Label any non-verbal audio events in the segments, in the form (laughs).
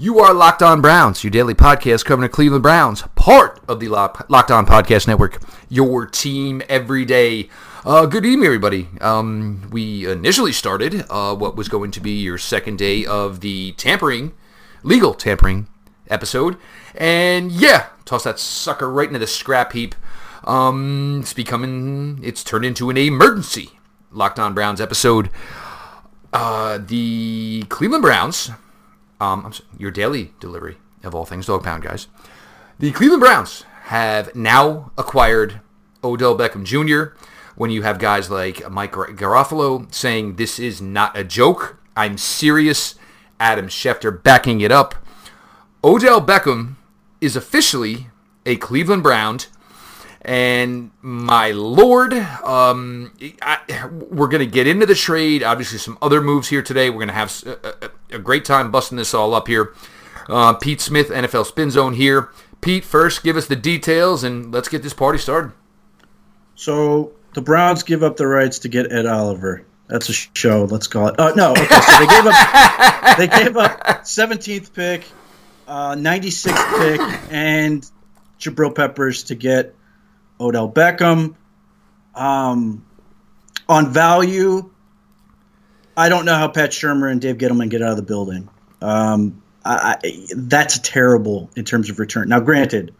You are Locked On Browns, your daily podcast covering the Cleveland Browns, part of the Locked On Podcast Network, your team every day. Uh, good evening, everybody. Um, we initially started uh, what was going to be your second day of the tampering, legal tampering episode, and yeah, toss that sucker right into the scrap heap. Um, it's becoming, it's turned into an emergency Locked On Browns episode. Uh, the Cleveland Browns um, your daily delivery of all things dog pound, guys. The Cleveland Browns have now acquired Odell Beckham Jr. When you have guys like Mike Garafolo saying this is not a joke, I'm serious. Adam Schefter backing it up. Odell Beckham is officially a Cleveland Brown. And my lord, um, I, we're going to get into the trade. Obviously, some other moves here today. We're going to have a, a, great time busting this all up here. Uh, Pete Smith, NFL Spin Zone here. Pete, first, give us the details and let's get this party started. So the Browns give up the rights to get Ed Oliver. That's a show. Let's call it. Uh, no, okay. So they gave up. (laughs) they gave up 17th pick, uh, 96th pick, and Jabril Peppers to get Odell Beckham. Um, on value, I don't know how Pat Shurmur and Dave Gettleman get out of the building. Um, I, I, that's terrible in terms of return. Now, granted,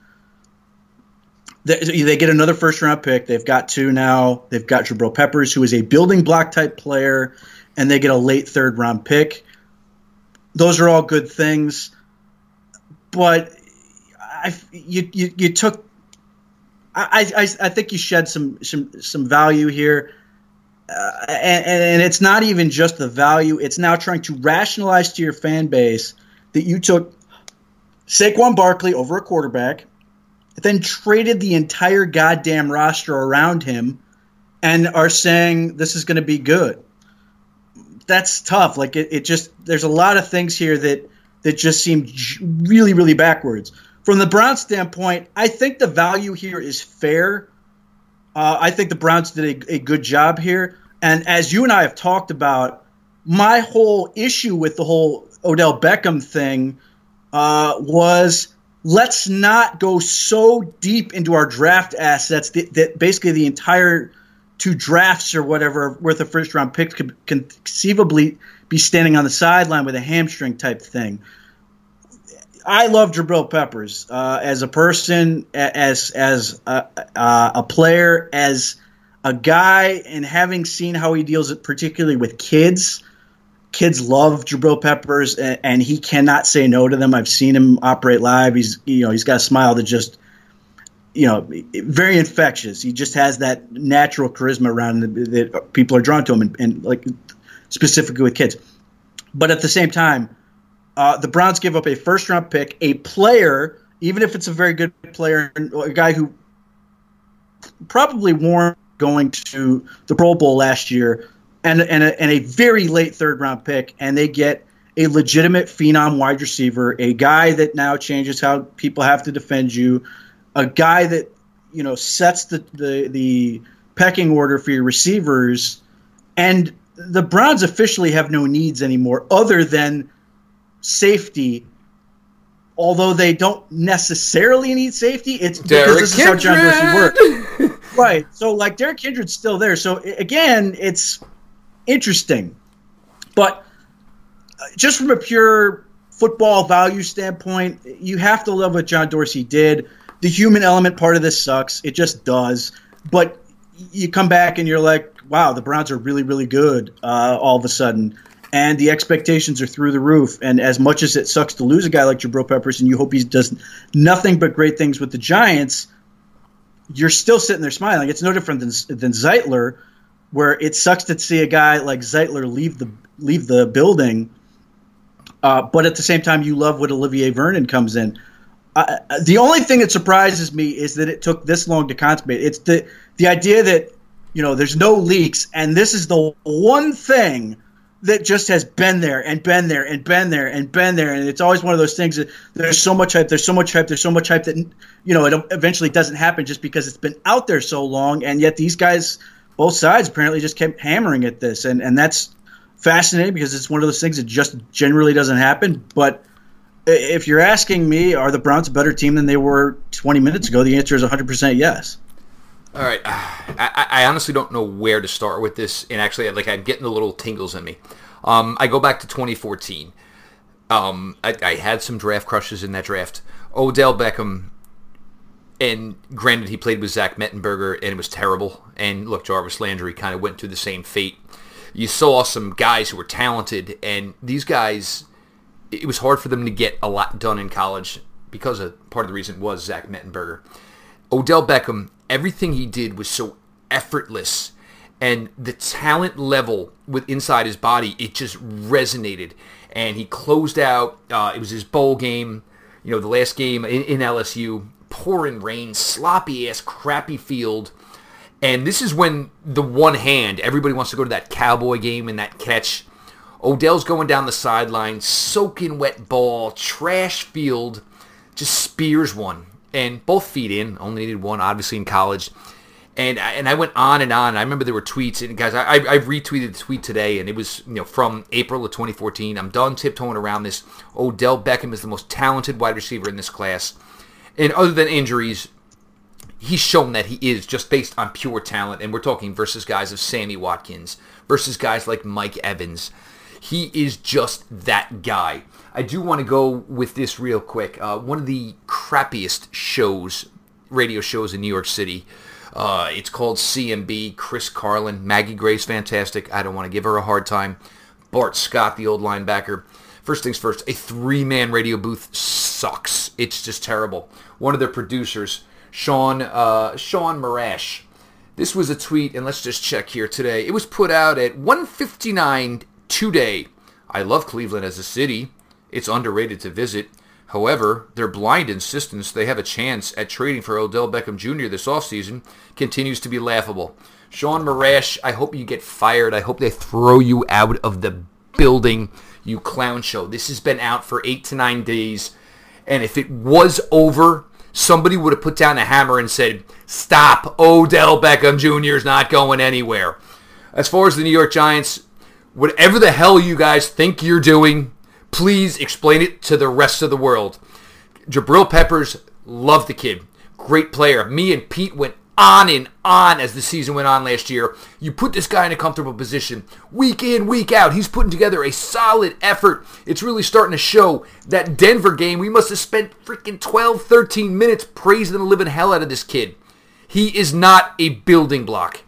they, they, get another first round pick. They've got two now. They've got Jabril Peppers, who is a building block type player, and they get a late third round pick. Those are all good things, but I, you, you, you took I, I, I think you shed some some some value here, uh, and, and it's not even just the value. It's now trying to rationalize to your fan base that you took Saquon Barkley over a quarterback, then traded the entire goddamn roster around him, and are saying this is going to be good. That's tough. Like it, it just there's a lot of things here that that just seem really really backwards from the Browns standpoint, I think the value here is fair. Uh, I think the Browns did a, a, good job here. And as you and I have talked about, my whole issue with the whole Odell Beckham thing uh, was let's not go so deep into our draft assets that, that, basically the entire two drafts or whatever worth of first round picks could conceivably be standing on the sideline with a hamstring type thing. I love Jabril Peppers uh, as a person, as as a, uh, a player, as a guy, and having seen how he deals it, particularly with kids. Kids love Jabril Peppers, and, and, he cannot say no to them. I've seen him operate live. He's you know he's got a smile that just you know very infectious. He just has that natural charisma around him that people are drawn to him, and, and like specifically with kids. But at the same time uh, the Browns give up a first round pick, a player, even if it's a very good player, a guy who probably warned going to the Pro Bowl last year, and and a, and a very late third round pick, and they get a legitimate phenom wide receiver, a guy that now changes how people have to defend you, a guy that you know sets the the, the pecking order for your receivers, and the Browns officially have no needs anymore other than safety, although they don't necessarily need safety, it's Derrick because this is how John Dorsey works. Right. So like Derrick Kindred's still there. So again, it's interesting. But uh, just from a pure football value standpoint, you have to love what John Dorsey did. The human element part of this sucks. It just does. But you come back and you're like, wow, the Browns are really, really good uh, all of a sudden and the expectations are through the roof. And as much as it sucks to lose a guy like Jabril Peppers, and you hope he does nothing but great things with the Giants, you're still sitting there smiling. It's no different than than Zeitler, where it sucks to see a guy like Zeitler leave the leave the building. Uh, but at the same time, you love what Olivier Vernon comes in. Uh, the only thing that surprises me is that it took this long to consummate. It's the the idea that you know there's no leaks, and this is the one thing that just has been there and been there and been there and been there and it's always one of those things that there's so much hype there's so much hype there's so much hype that you know it eventually doesn't happen just because it's been out there so long and yet these guys both sides apparently just kept hammering at this and and that's fascinating because it's one of those things that just generally doesn't happen but if you're asking me, are the Browns a better team than they were 20 minutes ago? The answer is 100% yes. All right, I, I honestly don't know where to start with this, and actually, like I'm getting the little tingles in me. Um, I go back to 2014. Um, I, I had some draft crushes in that draft. Odell Beckham, and granted, he played with Zach Mettenberger, and it was terrible. And look, Jarvis Landry kind of went through the same fate. You saw some guys who were talented, and these guys, it was hard for them to get a lot done in college because of part of the reason was Zach Mettenberger. Odell Beckham, everything he did was so effortless and the talent level with inside his body, it just resonated. And he closed out. Uh, it was his bowl game, you know, the last game in, in LSU. Pouring rain, sloppy ass, crappy field. And this is when the one hand, everybody wants to go to that cowboy game and that catch. Odell's going down the sideline, soaking wet ball, trash field, just spears one and both feet in. Only needed one, obviously in college. And I, and I went on and on. I remember there were tweets, and guys, I, I retweeted the tweet today, and it was you know from April of 2014. I'm done tiptoeing around this. Odell Beckham is the most talented wide receiver in this class, and other than injuries, he's shown that he is just based on pure talent. And we're talking versus guys of Sammy Watkins, versus guys like Mike Evans. He is just that guy. I do want to go with this real quick. Uh, one of the crappiest shows, radio shows in New York City. Uh, it's called CMB. Chris Carlin, Maggie Gray's fantastic. I don't want to give her a hard time. Bart Scott, the old linebacker. First things first, a three-man radio booth sucks. It's just terrible. One of their producers, Sean uh, Sean Marash. This was a tweet, and let's just check here today. It was put out at 1:59 today. I love Cleveland as a city. It's underrated to visit. However, their blind insistence they have a chance at trading for Odell Beckham Jr. this offseason continues to be laughable. Sean Marash, I hope you get fired. I hope they throw you out of the building, you clown show. This has been out for eight to nine days. And if it was over, somebody would have put down a hammer and said, Stop, Odell Beckham Jr. is not going anywhere. As far as the New York Giants, whatever the hell you guys think you're doing, Please explain it to the rest of the world. Jabril Peppers, love the kid. Great player. Me and Pete went on and on as the season went on last year. You put this guy in a comfortable position. Week in, week out, he's putting together a solid effort. It's really starting to show. That Denver game, we must have spent freaking 12, 13 minutes praising the living hell out of this kid. He is not a building block.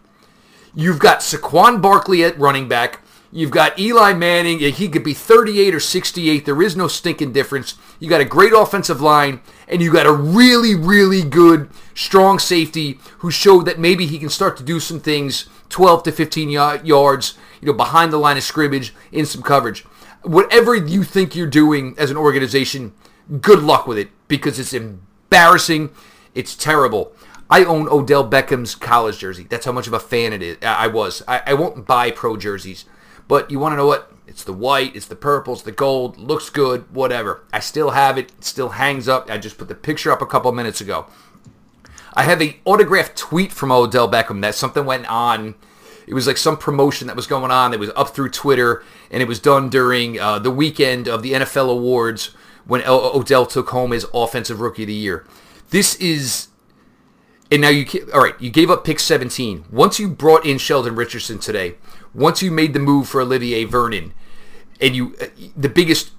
You've got Saquon Barkley at running back. You've got Eli Manning. He could be 38 or 68. There is no stinking difference. You got a great offensive line, and you got a really, really good, strong safety who showed that maybe he can start to do some things 12 to 15 yards, you know, behind the line of scrimmage in some coverage. Whatever you think you're doing as an organization, good luck with it because it's embarrassing. It's terrible. I own Odell Beckham's college jersey. That's how much of a fan it is. I was. I, I won't buy pro jerseys. But you want to know what? It's the white, it's the purple, it's the gold, looks good, whatever. I still have it, it still hangs up. I just put the picture up a couple minutes ago. I have a autographed tweet from Odell Beckham that something went on. It was like some promotion that was going on that was up through Twitter, and it was done during uh, the weekend of the NFL awards when Odell took home his Offensive Rookie of the Year. This is and now you all right. You gave up pick 17. Once you brought in Sheldon Richardson today, once you made the move for Olivier Vernon, and you uh, the biggest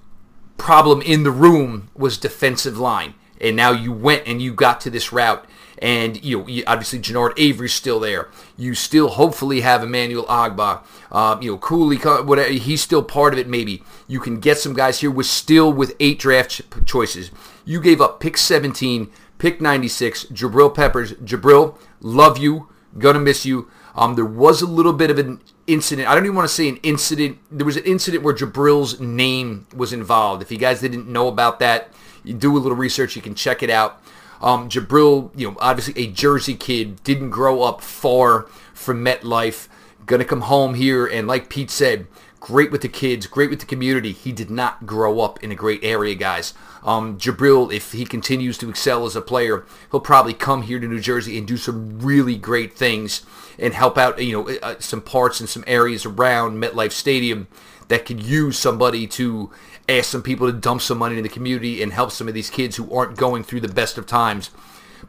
problem in the room was defensive line, and now you went and you got to this route, and you know obviously Genard Avery's still there. You still hopefully have Emmanuel Ogbah, uh, you know Cooley, whatever. He's still part of it. Maybe you can get some guys here with still with eight draft choices. You gave up pick 17 pick 96, Jabril Peppers. Jabril, love you. Gonna miss you. Um, there was a little bit of an incident. I don't even want to say an incident. There was an incident where Jabril's name was involved. If you guys didn't know about that, you do a little research. You can check it out. Um, Jabril, you know, obviously a Jersey kid, didn't grow up far from MetLife. Gonna come home here, and like Pete said, great with the kids, great with the community. He did not grow up in a great area, guys. Um, Jabril, if he continues to excel as a player, he'll probably come here to New Jersey and do some really great things and help out, you know, uh, some parts and some areas around MetLife Stadium that could use somebody to ask some people to dump some money in the community and help some of these kids who aren't going through the best of times.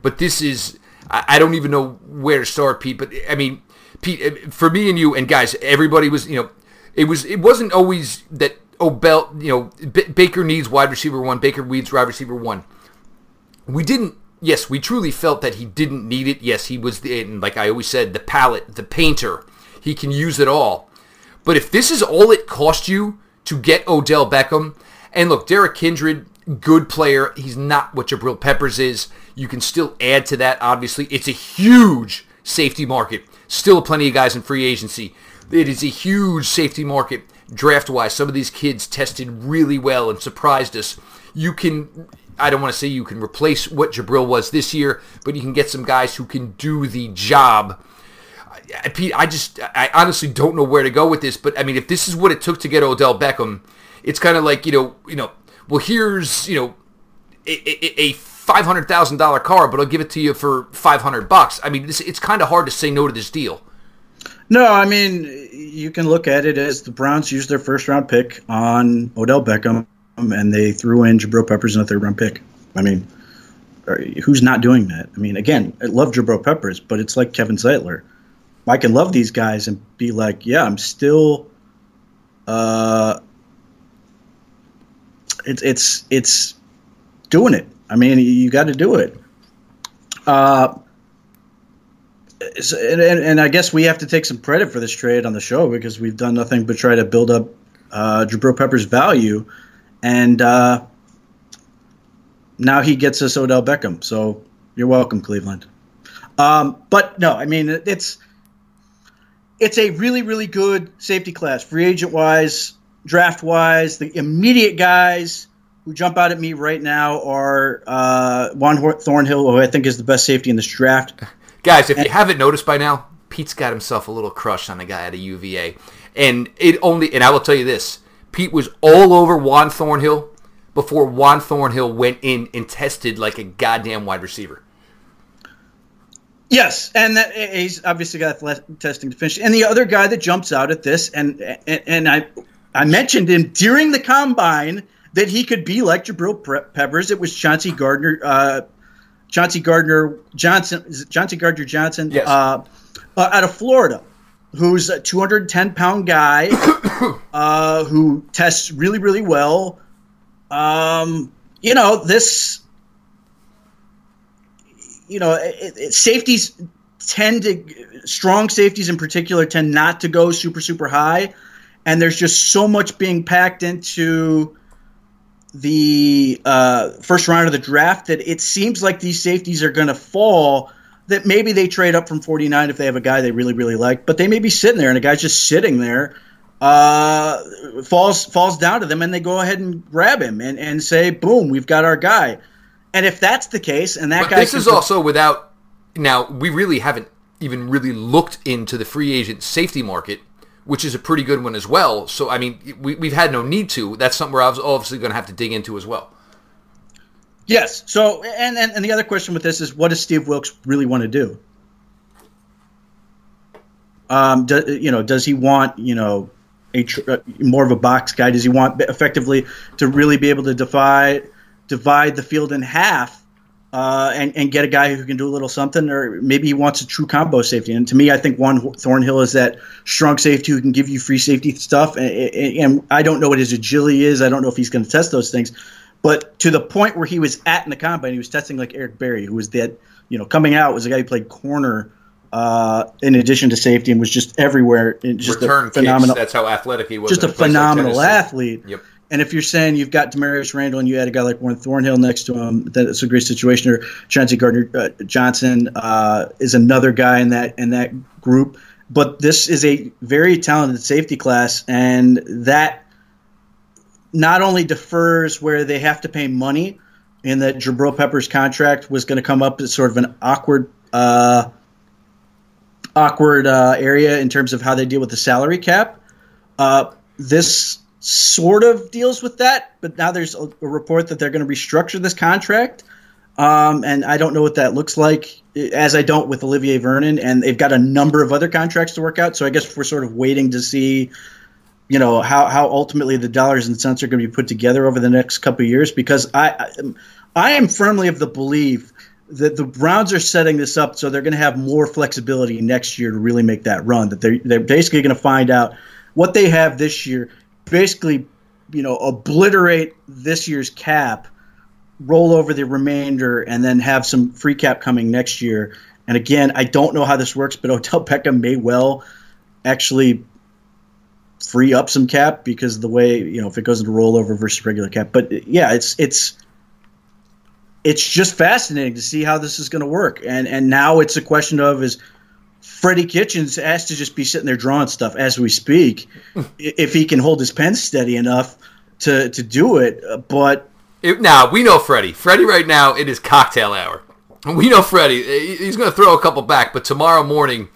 But this is, I don't even know where to start, Pete. But I mean, Pete, eh, for me and you and guys, everybody was, you know, it was, it wasn't always that Oh, Obel, you know, B- Baker needs wide receiver one, Baker needs wide receiver one. We didn't. Yes, we truly felt that he didn't need it. Yes, he was the, like I always said, the palette, the painter. He can use it all. But if this is all it cost you to get Odell Beckham, and look, Derrick Kindred, good player. He's not what Jabril Peppers is. You can still add to that, obviously. It's a huge safety market. Still plenty of guys in free agency. It is a huge safety market draft wise. Some of these kids tested really well and surprised us. You can, I don't want to say you can replace what Jabril was this year, but you can get some guys who can do the job. Pete, I just, I honestly don't know where to go with this, but I mean, if this is what it took to get Odell Beckham, it's kind of like, you know, you know, well, here's, you know, a, a, a $500,000 car, but I'll give it to you for 500 bucks. I mean, it's, it's kind of hard to say no to this deal. No, I mean, you can look at it as the Browns used their first round pick on Odell Beckham, and they threw in Jabril Peppers in a third round pick. I mean, who's not doing that? I mean, again, I love Jabril Peppers, but it's like Kevin Zeitler. I can love these guys and be like, yeah, I'm still. Uh, it's it's it's doing it. I mean, you got to do it. Uh, and, and, I guess we have to take some credit for this trade on the show because we've done nothing but try to build up uh, Jabril Pepper's value, and uh, now he gets us Odell Beckham. So you're welcome, Cleveland. Um, but no, I mean it's it's a really really good safety class, free agent wise, draft wise. The immediate guys who jump out at me right now are uh, Juan Thornhill, who I think is the best safety in this draft. Guys, if you haven't noticed by now, Pete's got himself a little crush on the guy at a UVA. And it only and I will tell you this, Pete was all over Juan Thornhill before Juan Thornhill went in and tested like a goddamn wide receiver. Yes, and that, eh, eh, he's obviously got testing to finish. And the other guy that jumps out at this, and and, and I I mentioned him during the combine that he could be like Jabril Peppers. It was Chauncey Gardner, uh, Chauncey Gardner Johnson, Chauncey Gardner Johnson, yes. uh, uh, out of Florida, who's a 210 pound guy (coughs) uh, who tests really, really well. Um, you know, this, you know, it, it, safeties tend to, strong safeties in particular, tend not to go super, super high. And there's just so much being packed into the uh, first round of the draft that it seems like these safeties are going to fall. That maybe they trade up from 49 if they have a guy they really really like, but they may be sitting there and a guy's just sitting there, uh, falls falls down to them and they go ahead and grab him and, and say, boom, we've got our guy. And if that's the case, and that but guy, this is also without. Now we really haven't even really looked into the free agent safety market which is a pretty good one as well. So, I mean, we, we've had no need to. That's something we're obviously going to have to dig into as well. Yes. So, and, and, and the other question with this is what does Steve Wilks really want to do? Um, do, you know, does he want, you know, a tr- uh, more of a box guy? Does he want effectively to really be able to divide divide the field in half uh, and, and get a guy who can do a little something, or maybe he wants a true combo safety. And to me, I think Juan Thornhill is that strong safety who can give you free safety stuff. And, and I don't know what his agility is. I don't know if he's going to test those things. But to the point where he was at in the combine, he was testing like Eric Berry, who was that, you know, coming out was a guy who played corner uh, in addition to safety and was just everywhere. Just Return a phenomenal. Kicks, that's how athletic he was. Just a phenomenal like athlete. Yep. And if you're saying you've got Damarious Randall and you had a guy like Juan Thornhill next to him, that's a great situation. Or Chauncey Gardner uh, Johnson uh, is another guy in that in that group. But this is a very talented safety class, and that not only defers where they have to pay money, and that Jabril Peppers' contract was going to come up as sort of an awkward, uh, awkward uh, area in terms of how they deal with the salary cap. Uh, this sort of deals with that, but now there's a, a report that they're going to restructure this contract. Um, and I don't know what that looks like, as I don't with Olivier Vernon. And they've got a number of other contracts to work out. So I guess we're sort of waiting to see you know how how ultimately the dollars and cents are going to be put together over the next couple years because I, I I am firmly of the belief that the Browns are setting this up so they're going to have more flexibility next year to really make that run. That they're they're basically going to find out what they have this year, basically, you know, obliterate this year's cap, roll over the remainder, and then have some free cap coming next year. And again, I don't know how this works, but (laughs) Odell Beckham may well actually free up some cap because of the way you know if it goes into rollover versus regular cap. But yeah, it's it's it's just fascinating to see how this is going to work. And and now it's a question of is Freddie Kitchens has to just be sitting there drawing stuff as we speak, (laughs) if he can hold his pen steady enough to to do it. But it, now we know Freddie. Freddie right now it is cocktail hour. We know Freddie. He's going to throw a couple back, but tomorrow morning.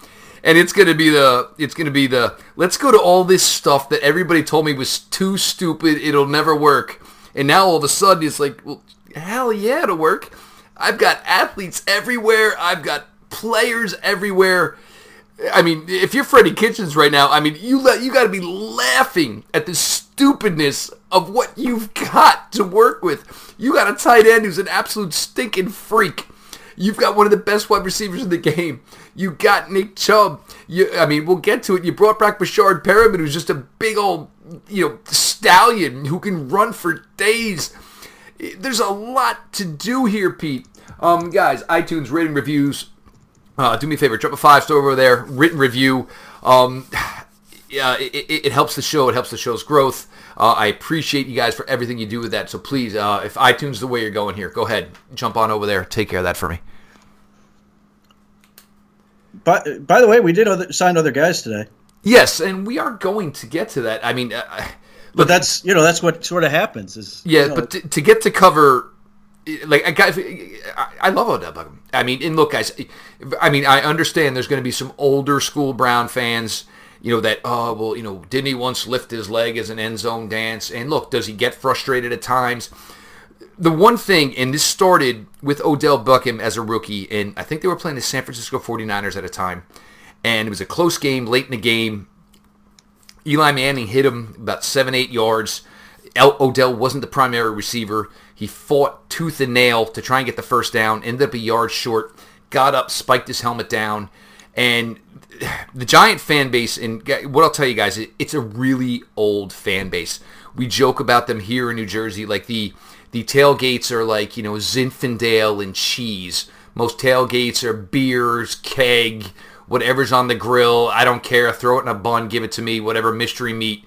And it's gonna be the it's gonna be the let's go to all this stuff that everybody told me was too stupid, it'll never work. And now all of a sudden it's like, well, hell yeah, it'll work. I've got athletes everywhere. I've got players everywhere. I mean, if you're Freddie Kitchens right now, I mean, you let you got to be laughing at the stupidness of what you've got to work with. You got a tight end who's an absolute stinking freak. You've got one of the best wide receivers in the game. You got Nick Chubb. You, I mean, we'll get to it. You brought back Breshad Perriman, who's just a big old, you know, stallion who can run for days there's a lot to do here, Pete. Um, guys, iTunes rating reviews. Uh, do me a favor, drop a five star over there, written review. Um, yeah, it, it, it, helps the show. It helps the show's growth. Uh, I appreciate you guys for everything you do with that. So please, uh, if iTunes is the way you're going here, go ahead, jump on over there, take care of that for me. But by the way, we did other, sign other guys today. Yes, and we are going to get to that. I mean, uh, but that's you know that's what sort of happens is yeah. You know, but to, to, get to cover, like I got, I love Odell Beckham. I mean, and look, guys, I mean, I understand there's going to be some older school Brown fans. You know that oh well you know didn't he once lift his leg as an end zone dance and look does he get frustrated at times the one thing, and this started with Odell Beckham as a rookie, and I think they were playing the San Francisco 49ers at a time, and it was a close game late in the game. Eli Manning hit him about seven, eight yards. El- Odell wasn't the primary receiver. He fought tooth and nail to try and get the first down, ended up a yard short, got up, spiked his helmet down. And the Giant fan base, and what I'll tell you guys, it's a really old fan base. We joke about them here in New Jersey, like the the tailgates are like you know Zinfandel and cheese. Most tailgates are beers, keg, whatever's on the grill. I don't care. Throw it in a bun. Give it to me. Whatever mystery meat.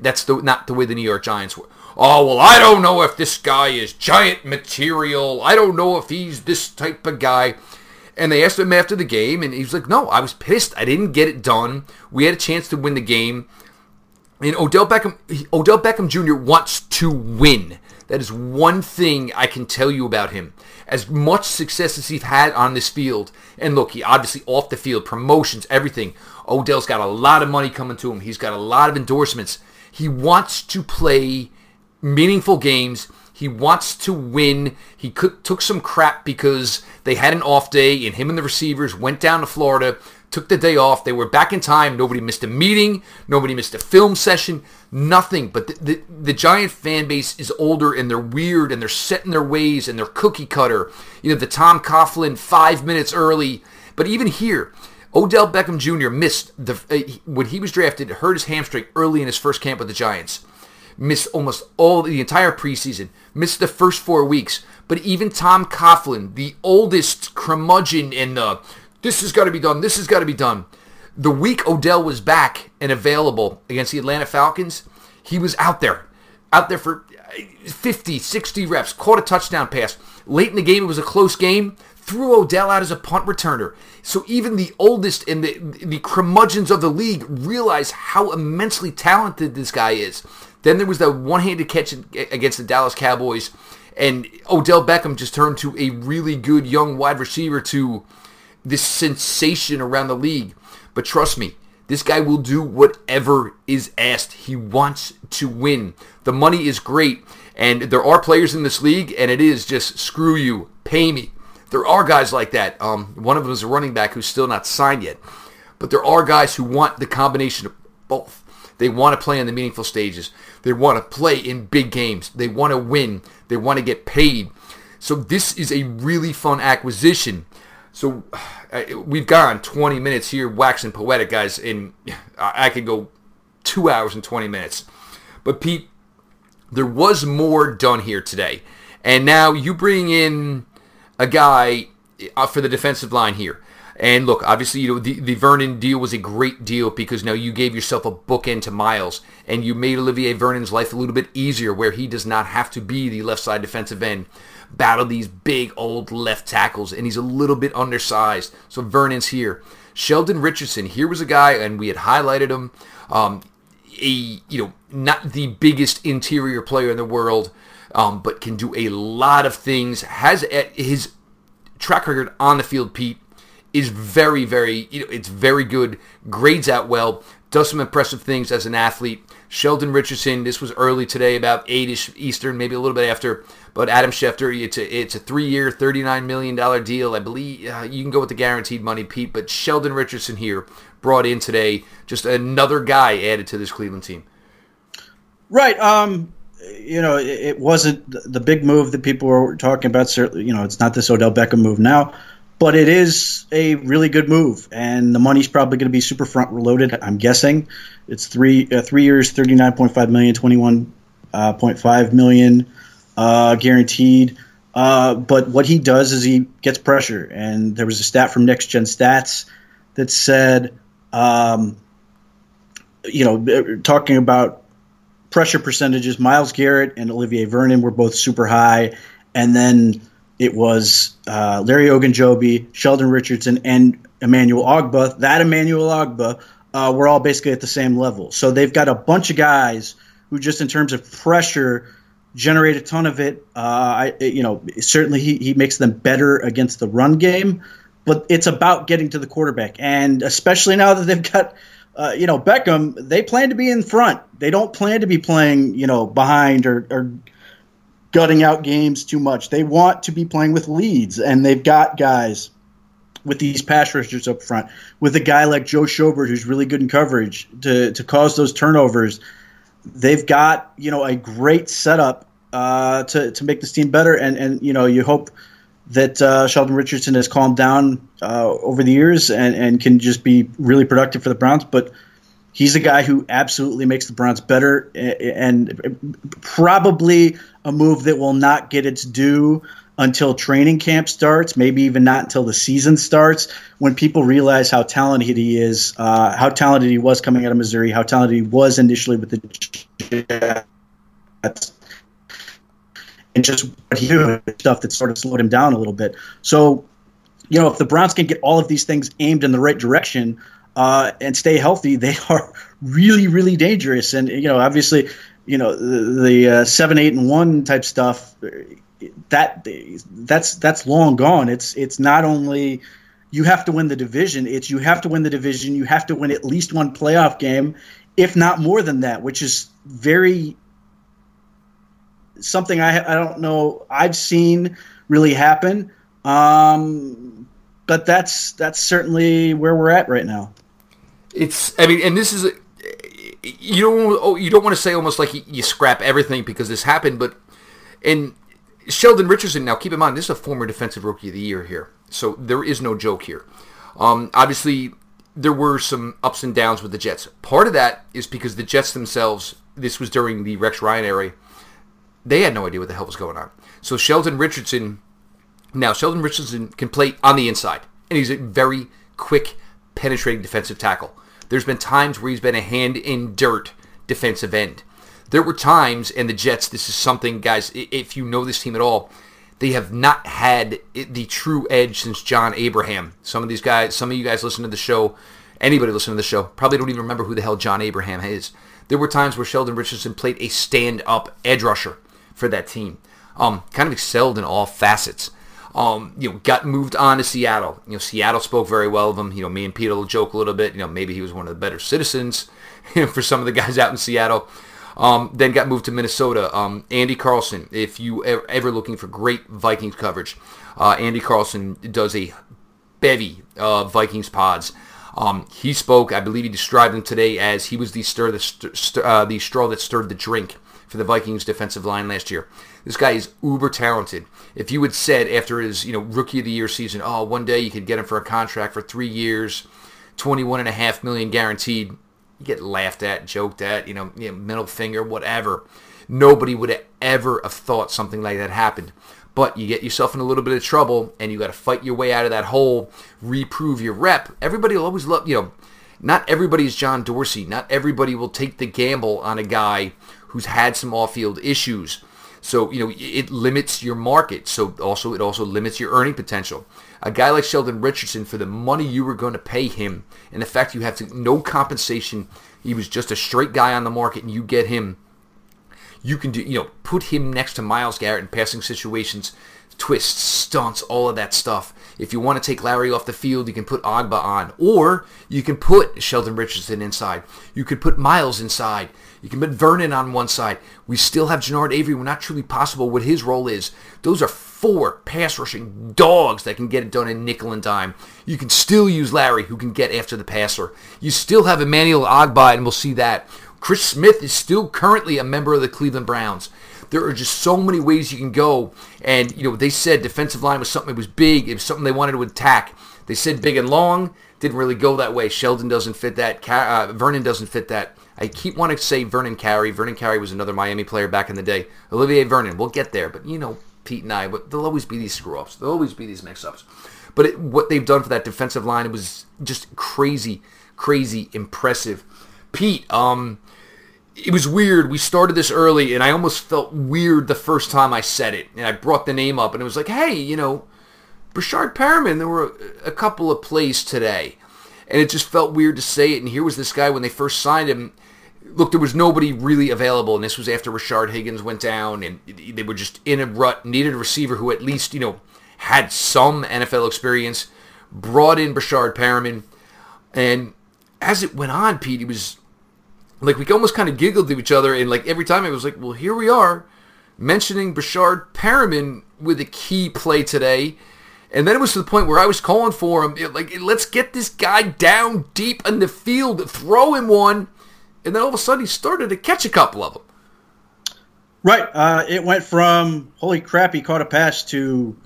That's the, not the way the New York Giants were. Oh, well, I don't know if this guy is giant material. I don't know if he's this type of guy. And they asked him after the game, and he was like, no, I was pissed. I didn't get it done. We had a chance to win the game. And Odell Beckham, Odell Beckham Jr. wants to win. That is one thing I can tell you about him. As much success as he's had on this field, and look, he obviously off the field, promotions, everything. Odell's got a lot of money coming to him. He's got a lot of endorsements. He wants to play meaningful games. He wants to win. He took some crap because they had an off day, and him and the receivers went down to Florida took the day off. They were back in time. Nobody missed a meeting. Nobody missed a film session. Nothing. But the, the, the, Giant fan base is older and they're weird and they're set in their ways and they're cookie cutter. You know, the Tom Coughlin five minutes early. But even here, Odell Beckham Jr. missed the uh, when he was drafted, hurt his hamstring early in his first camp with the Giants. Missed almost all the entire preseason. Missed the first four weeks. But even Tom Coughlin, the oldest curmudgeon in the this has got to be done. This has got to be done. The week Odell was back and available against the Atlanta Falcons, he was out there. Out there for 50, 60 reps, caught a touchdown pass. Late in the game, it was a close game. Threw Odell out as a punt returner. So even the oldest and the, the curmudgeons of the league realize how immensely talented this guy is. Then there was that one-handed catch against the Dallas Cowboys, and Odell Beckham just turned to a really good young wide receiver to this sensation around the league. But trust me, this guy will do whatever is asked. He wants to win. The money is great, and there are players in this league, and it is just screw you, pay me. There are guys like that. Um, one of them is a running back who's still not signed yet. But there are guys who want the combination of both. They want to play in the meaningful stages. They want to play in big games. They want to win. They want to get paid. So this is a really fun acquisition. So we've gone 20 minutes here waxing poetic, guys, and (laughs) I could go two hours and 20 minutes. But Pete, there was more done here today. And now you bring in a guy uh, for the defensive line here. And look, obviously, you know the, the Vernon deal was a great deal because now you gave yourself a bookend to Myles, and you made Olivier Vernon's life a little bit easier, where he does not have to be the left side defensive end, battle these big old left tackles, and he's a little bit undersized. So Vernon's here. Sheldon Richardson, here was a guy, and we had highlighted him. Um, a you know not the biggest interior player in the world, um, but can do a lot of things. Has his track record on the field, Pete, is very, very, you know, it's very good. Grades out well. Does some impressive things as an athlete. Sheldon Richardson, this was early today, about 8ish Eastern, maybe a little bit after. But Adam Schefter, it's a it's a three year, thirty nine million dollar deal. I believe uh, you can go with the guaranteed money, Pete. But Sheldon Richardson here brought in today, just another guy added to this Cleveland team. Right. Um. You know, it, it wasn't the big move that people were talking about. Certainly, you know, it's not this Odell Beckham move now but it is a really good move, and the money's probably going to be super front loaded. I'm guessing it's three uh, three years, thirty nine point five million, twenty one uh, point five million uh, guaranteed. Uh, but what he does is he gets pressure, and there was a stat from Next Gen Stats that said, um, you know, talking about pressure percentages, Myles Garrett and Olivier Vernon were both super high, and then it was uh, Larry Ogunjobi, Sheldon Richardson, and Emmanuel Ogbah. That Emmanuel Ogbah uh, were all basically at the same level. So they've got a bunch of guys who, just in terms of pressure, generate a ton of it. Uh, I, you know, certainly he, he makes them better against the run game, but it's about getting to the quarterback, and especially now that they've got. Uh, you know Beckham. They plan to be in front. They don't plan to be playing, you know, behind or, or gutting out games too much. They want to be playing with leads, and they've got guys with these pass rushers up front, with a guy like Joe Schobert who's really good in coverage to, to cause those turnovers. They've got you know a great setup uh, to to make this team better, and and you know you hope that uh, Sheldon Richardson has calmed down uh, over the years and and can just be really productive for the Browns, but he's a guy who absolutely makes the Browns better and probably a move that will not get its due until training camp starts, maybe even not until the season starts, when people realize how talented he is, uh, how talented he was coming out of Missouri, how talented he was initially with the Jets, and just what he did, stuff that sort of slowed him down a little bit. So, you know, if the Browns can get all of these things aimed in the right direction, uh, and stay healthy, they (laughs) are really, really dangerous. And you know, obviously, you know the, the uh, seven, eight, and one type stuff. That that's that's long gone. It's it's not only you have to win the division. It's you have to win the division. You have to win at least one playoff game, if not more than that, which is very something I I don't know I've seen really happen. Um, but that's that's certainly where we're at right now. It's I mean, and this is you don't oh, you don't want to say almost like you, scrap everything because this happened, but and Sheldon Richardson. Now, keep in mind, this is a former defensive rookie of the year here, so there is no joke here. Um, obviously, there were some ups and downs with the Jets. Part of that is because the Jets themselves. This was during the Rex Ryan era. They had no idea what the hell was going on. So Sheldon Richardson. Now Sheldon Richardson can play on the inside, and he's a very quick, penetrating defensive tackle. There's been times where he's been a hand in dirt defensive end. There were times, and the Jets, this is something, guys, if you know this team at all, they have not had the true edge since John Abraham. Some of these guys, some of you guys listen to the show, anybody listen to the show, probably don't even remember who the hell John Abraham is. There were times where Sheldon Richardson played a stand up edge rusher for that team. Um, kind of excelled in all facets um, you know, got moved on to Seattle. You know, Seattle spoke very well of him. You know, me and Peter will joke a little bit. You know, maybe he was one of the better citizens (laughs) for some of the guys out in Seattle. Um, then got moved to Minnesota. Um, Andy Carlson, if you are ever looking for great Vikings coverage, uh, Andy Carlson does a bevy of Vikings pods. Um, he spoke. I believe he described him today as he was the stir, the, uh, the straw that stirred the drink for the Vikings defensive line last year. This guy is uber talented. If you had said after his you know rookie of the year season, oh one day you could get him for a contract for three years, twenty one and a half million guaranteed, you get laughed at, joked at, you know, you know middle finger, whatever. Nobody would have ever have thought something like that happened. But you get yourself in a little bit of trouble, and you got to fight your way out of that hole, reprove your rep. Everybody will always love, you know, not everybody's John Dorsey. Not everybody will take the gamble on a guy who's had some off-field issues. So you know it limits your market. So also it also limits your earning potential. A guy like Sheldon Richardson, for the money you were going to pay him, and the fact you have to, no compensation, he was just a straight guy on the market, and you get him you can do, you know, put him next to Myles Garrett in passing situations, twists, stunts, all of that stuff. If you want to take Larry off the field, you can put Ogbah on, or you can put Sheldon Richardson inside. You could put Myles inside. You can put Vernon on one side. We still have Genard Avery. We're not truly possible what his role is. Those are four pass rushing dogs that can get it done in nickel and dime. You can still use Larry, who can get after the passer. You still have Emmanuel Ogbah, and we'll see that. Chris Smith is still currently a member of the Cleveland Browns. There are just so many ways you can go. And, you know, they said defensive line was something that was big. It was something they wanted to attack. They said big and long. Didn't really go that way. Sheldon doesn't fit that. Uh, Vernon doesn't fit that. I keep wanting to say Vernon Carey. Vernon Carey was another Miami player back in the day. Olivier Vernon. We'll get there. But, you know, Pete and I, but there'll always be these screw-ups. There'll always be these mix-ups. But it, what they've done for that defensive line, it was just crazy, crazy impressive. Pete, um, it was weird. We started this early, and I almost felt weird the first time I said it. And I brought the name up, and it was like, hey, you know, Breshad Perriman, there were a, couple of plays today. And it just felt weird to say it. And here was this guy when they first signed him. Look, there was nobody really available, and this was after Rashard Higgins went down, and they were just in a rut, needed a receiver who at least, you know, had some NFL experience. Brought in Breshad Perriman, and as it went on, Pete, he was like we almost kind of giggled to each other, and like every time it was like, well, here we are mentioning Breshad Perriman with a key play today. And then it was to the point where I was calling for him, like, let's get this guy down deep in the field, throw him one. And then all of a sudden he started to catch a couple of them. Right. Uh, it went from, holy crap, he caught a pass to,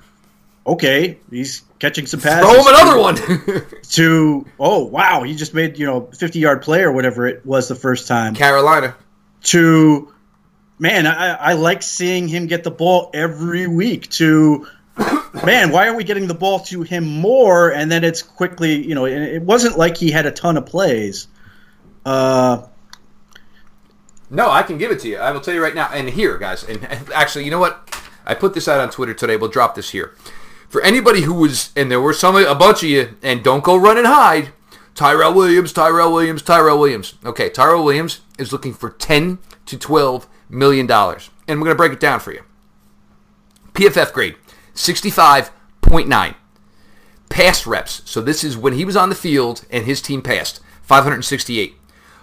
okay, he's catching some passes. Throw him another one. (laughs) to oh wow, he just made you know fifty yard play or whatever it was the first time. Carolina. To man, I, I like seeing him get the ball every week. To man, why aren't we getting the ball to him more? And then it's quickly, you know, it wasn't like he had a ton of plays. Uh, no, I can give it to you. I will tell you right now. And here, guys, and actually, you know what? I put this out on Twitter today. We'll drop this here for anybody who was, and there were some, a bunch of you, and don't go run and hide. Tyrell Williams, Tyrell Williams, Tyrell Williams. Okay, Tyrell Williams is looking for 10 to 12 million dollars. And we're going to break it down for you. PFF grade 65.9. Pass reps. So this is when he was on the field and his team passed 568.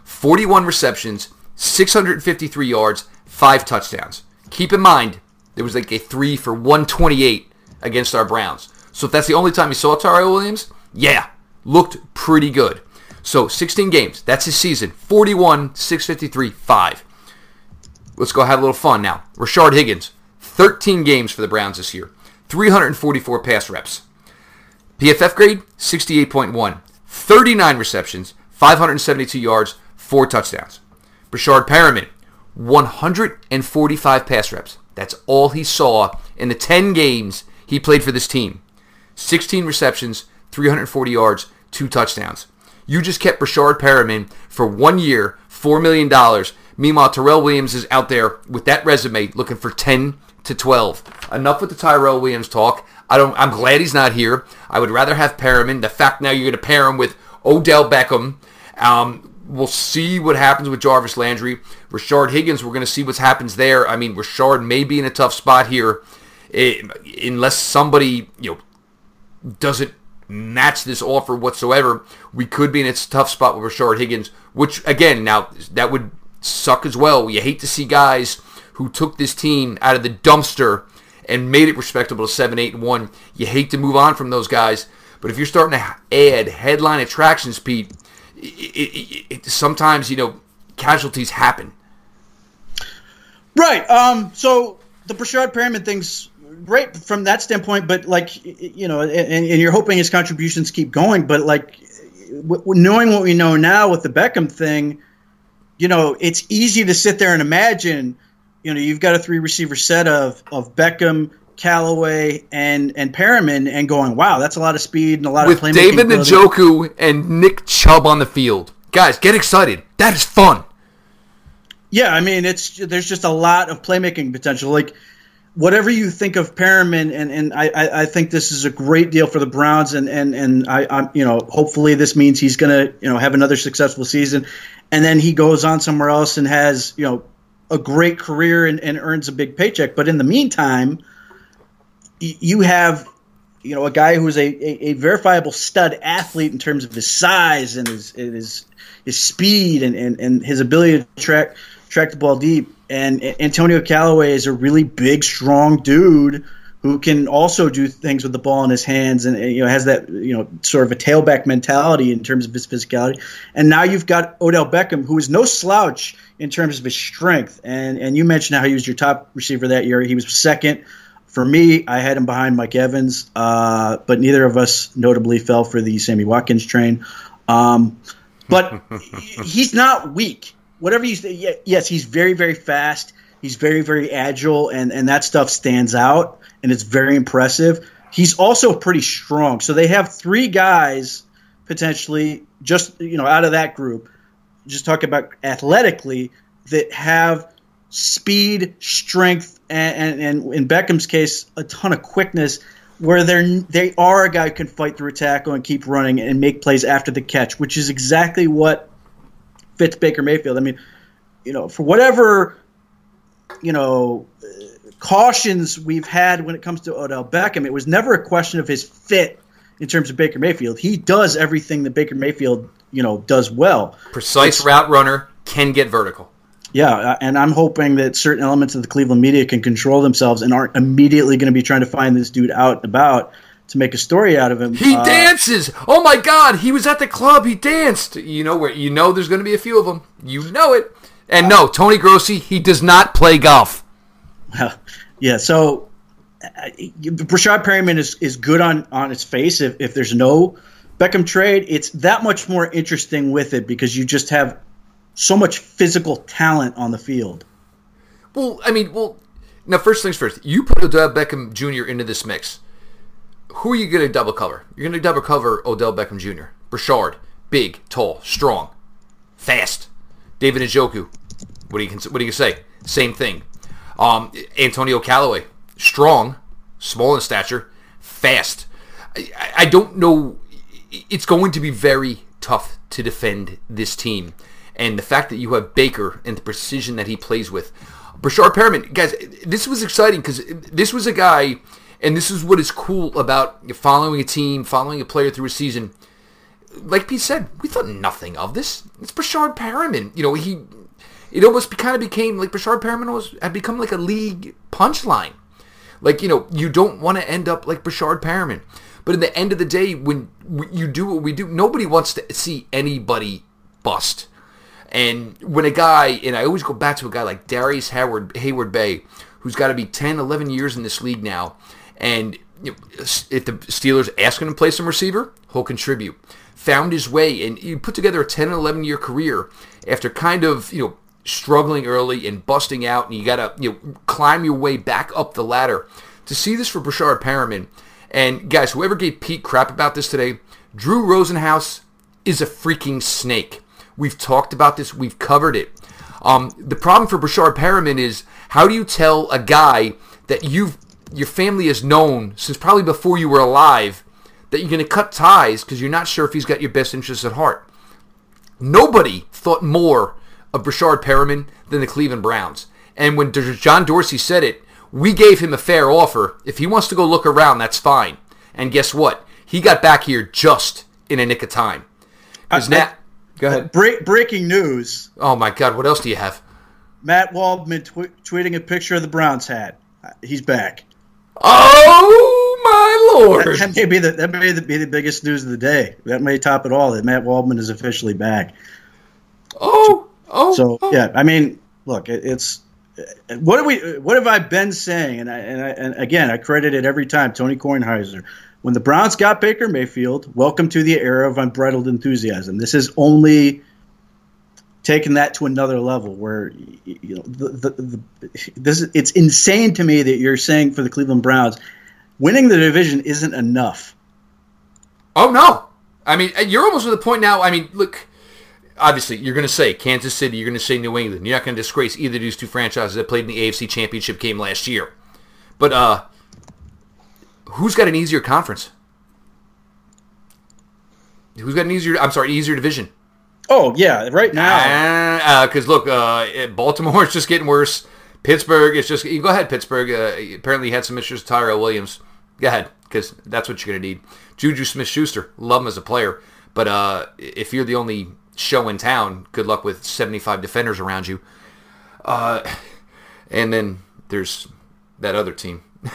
41 receptions, 653 yards, 5 touchdowns. Keep in mind, there was like a 3 for 128 against our Browns. So if that's the only time you saw Tyrell Williams, yeah, looked pretty good. So 16 games, that's his season. 41, 653, 5. Let's go have a little fun now. Rashard Higgins, 13 games for the Browns this year, 344 pass reps. PFF grade, 68.1. 39 receptions, 572 yards, 4 touchdowns. Breshad Perriman, 145 pass reps. That's all he saw in the 10 games he played for this team. 16 receptions, 340 yards, two touchdowns. You just kept Breshad Perriman for one year, $4 million. Meanwhile, Tyrell Williams is out there with that resume looking for 10 to 12. Enough with the Tyrell Williams talk. I don't, I'm glad he's not here. I would rather have Perriman. The fact now you're going to pair him with Odell Beckham. Um, we'll see what happens with Jarvis Landry. Rashard Higgins, we're going to see what happens there. I mean, Rashard may be in a tough spot here it, unless somebody you know doesn't match this offer whatsoever, we could be in a tough spot with Rashard Higgins. Which again, now that would suck as well. You hate to see guys who took this team out of the dumpster and made it respectable to seven, eight, and one. You hate to move on from those guys, But if you're starting to add headline attractions, Pete, it, it, it, sometimes you know casualties happen. Right. Um. So the Breshad Perriman thing's great from that standpoint, but like you know, and, and you're hoping his contributions keep going. But like knowing what we know now with the Beckham thing, you know, it's easy to sit there and imagine. You know, you've got a three receiver set of of Beckham, Callaway, and and Perriman, and going, wow, that's a lot of speed and a lot With of playmaking. David. Njoku and Nick Chubb on the field. Guys, get excited. That is fun. Yeah, I mean, it's there's just a lot of playmaking potential. Like whatever you think of Perriman, and and I, I, I think this is a great deal for the Browns, and and and I, I'm you know hopefully this means he's gonna you know have another successful season, and then he goes on somewhere else and has you know a great career and, and earns a big paycheck. But in the meantime, you have you know a guy who's a, a, a verifiable stud athlete in terms of his size and his his his speed and, and, and his ability to track track the ball deep. And Antonio Callaway is a really big, strong dude who can also do things with the ball in his hands and you know has that you know sort of a tailback mentality in terms of his physicality. And now you've got Odell Beckham, who is no slouch in terms of his strength. And and you mentioned how he was your top receiver that year. He was second. For me, I had him behind Mike Evans, uh, but neither of us notably fell for the Sammy Watkins train. Um, but (laughs) he's not weak. Whatever you say, yes, he's very, very fast. He's very, very agile, and, and that stuff stands out, and it's very impressive. He's also pretty strong. So they have three guys potentially just you know out of that group. Just talk about athletically that have speed, strength, and, and, and in Beckham's case, a ton of quickness where they're they are a guy who can fight through a tackle and keep running and make plays after the catch, which is exactly what fits Baker Mayfield. I mean, you know, for whatever you know cautions we've had when it comes to Odell Beckham, it was never a question of his fit in terms of Baker Mayfield. He does everything that Baker Mayfield you know does well. Precise it's, route runner can get vertical. Yeah, and I'm hoping that certain elements of the Cleveland media can control themselves and aren't immediately going to be trying to find this dude out and about to make a story out of him. He uh, dances. Oh my God, he was at the club. He danced. You know where? You know there's going to be a few of them. You know it. And no, Tony Grossi, he does not play golf. Well, yeah. So uh, Breshad Perriman is, is good on on its face. If, if there's no Beckham trade, it's that much more interesting with it because you just have so much physical talent on the field. Well, I mean, well, now first things first. You put Odell Beckham Jr. into this mix. Who are you going to double cover? You're going to double cover Odell Beckham Jr. Breshad, big, tall, strong, fast. David Njoku. What do you what do you say? Same thing. Um, Antonio Callaway, strong, small in stature, fast. I, I don't know. It's going to be very tough to defend this team and the fact that you have Baker and the precision that he plays with. Breshad Perriman, guys, this was exciting because this was a guy, and this is what is cool about following a team, following a player through a season. Like Pete said, we thought nothing of this. It's Breshad Perriman. You know, he, it almost kind of became like Breshad Perriman was had become like a league punchline. Like you know, you don't want to end up like Breshad Perriman. But in the end of the day, when you do what we do, nobody wants to see anybody bust. And when a guy, and I always go back to a guy like Darius Howard, Heyward-Bey, who's got to be 10, 11 years in this league now, and you know, if the Steelers ask him to play some receiver, he'll contribute. Found his way, and he put together a 10 11 year career after kind of, you know, struggling early and busting out, and you got to, you know, climb your way back up the ladder. To see this for Breshad Perriman, and guys, whoever gave Pete crap about this today, Drew Rosenhaus is a freaking snake. We've talked about this. We've covered it. Um, the problem for Breshad Perriman is how do you tell a guy that you've your family has known since probably before you were alive that you're going to cut ties because you're not sure if he's got your best interests at heart. Nobody thought more of Breshad Perriman than the Cleveland Browns. And when John Dorsey said it, we gave him a fair offer. If he wants to go look around, that's fine. And guess what? He got back here just in a nick of time. Because now, go ahead. Break, breaking news. Oh my God! What else do you have? Matt Waldman tw- tweeting a picture of the Browns hat. Uh, he's back. Oh my lord! That, that may be the that may be the biggest news of the day. That may top it all. That Matt Waldman is officially back. Oh, oh. So oh. yeah, I mean, look, it, it's what have we? What have I been saying? And I, and, I, and again, I credit it every time. Tony Kornheiser. When the Browns got Baker Mayfield, welcome to the era of unbridled enthusiasm. This is only taking that to another level where you know the, the, the, this it's insane to me that you're saying for the Cleveland Browns winning the division isn't enough. Oh no. I mean, you're almost to the point now. I mean, look, obviously you're going to say Kansas City, you're going to say New England. You're not going to disgrace either of these two franchises that played in the AFC Championship game last year. But uh who's got an easier conference? Who's got an easier I'm sorry, easier division? Oh yeah, right now. Because uh, look, uh, Baltimore (laughs) is just getting worse. Pittsburgh is just. You go ahead, Pittsburgh. Uh, apparently, you had some issues with Tyrell Williams. Go ahead, because that's what you're going to need. Juju Smith-Schuster, love him as a player, but uh, if you're the only show in town, good luck with 75 defenders around you. Uh, and then there's that other team, (laughs)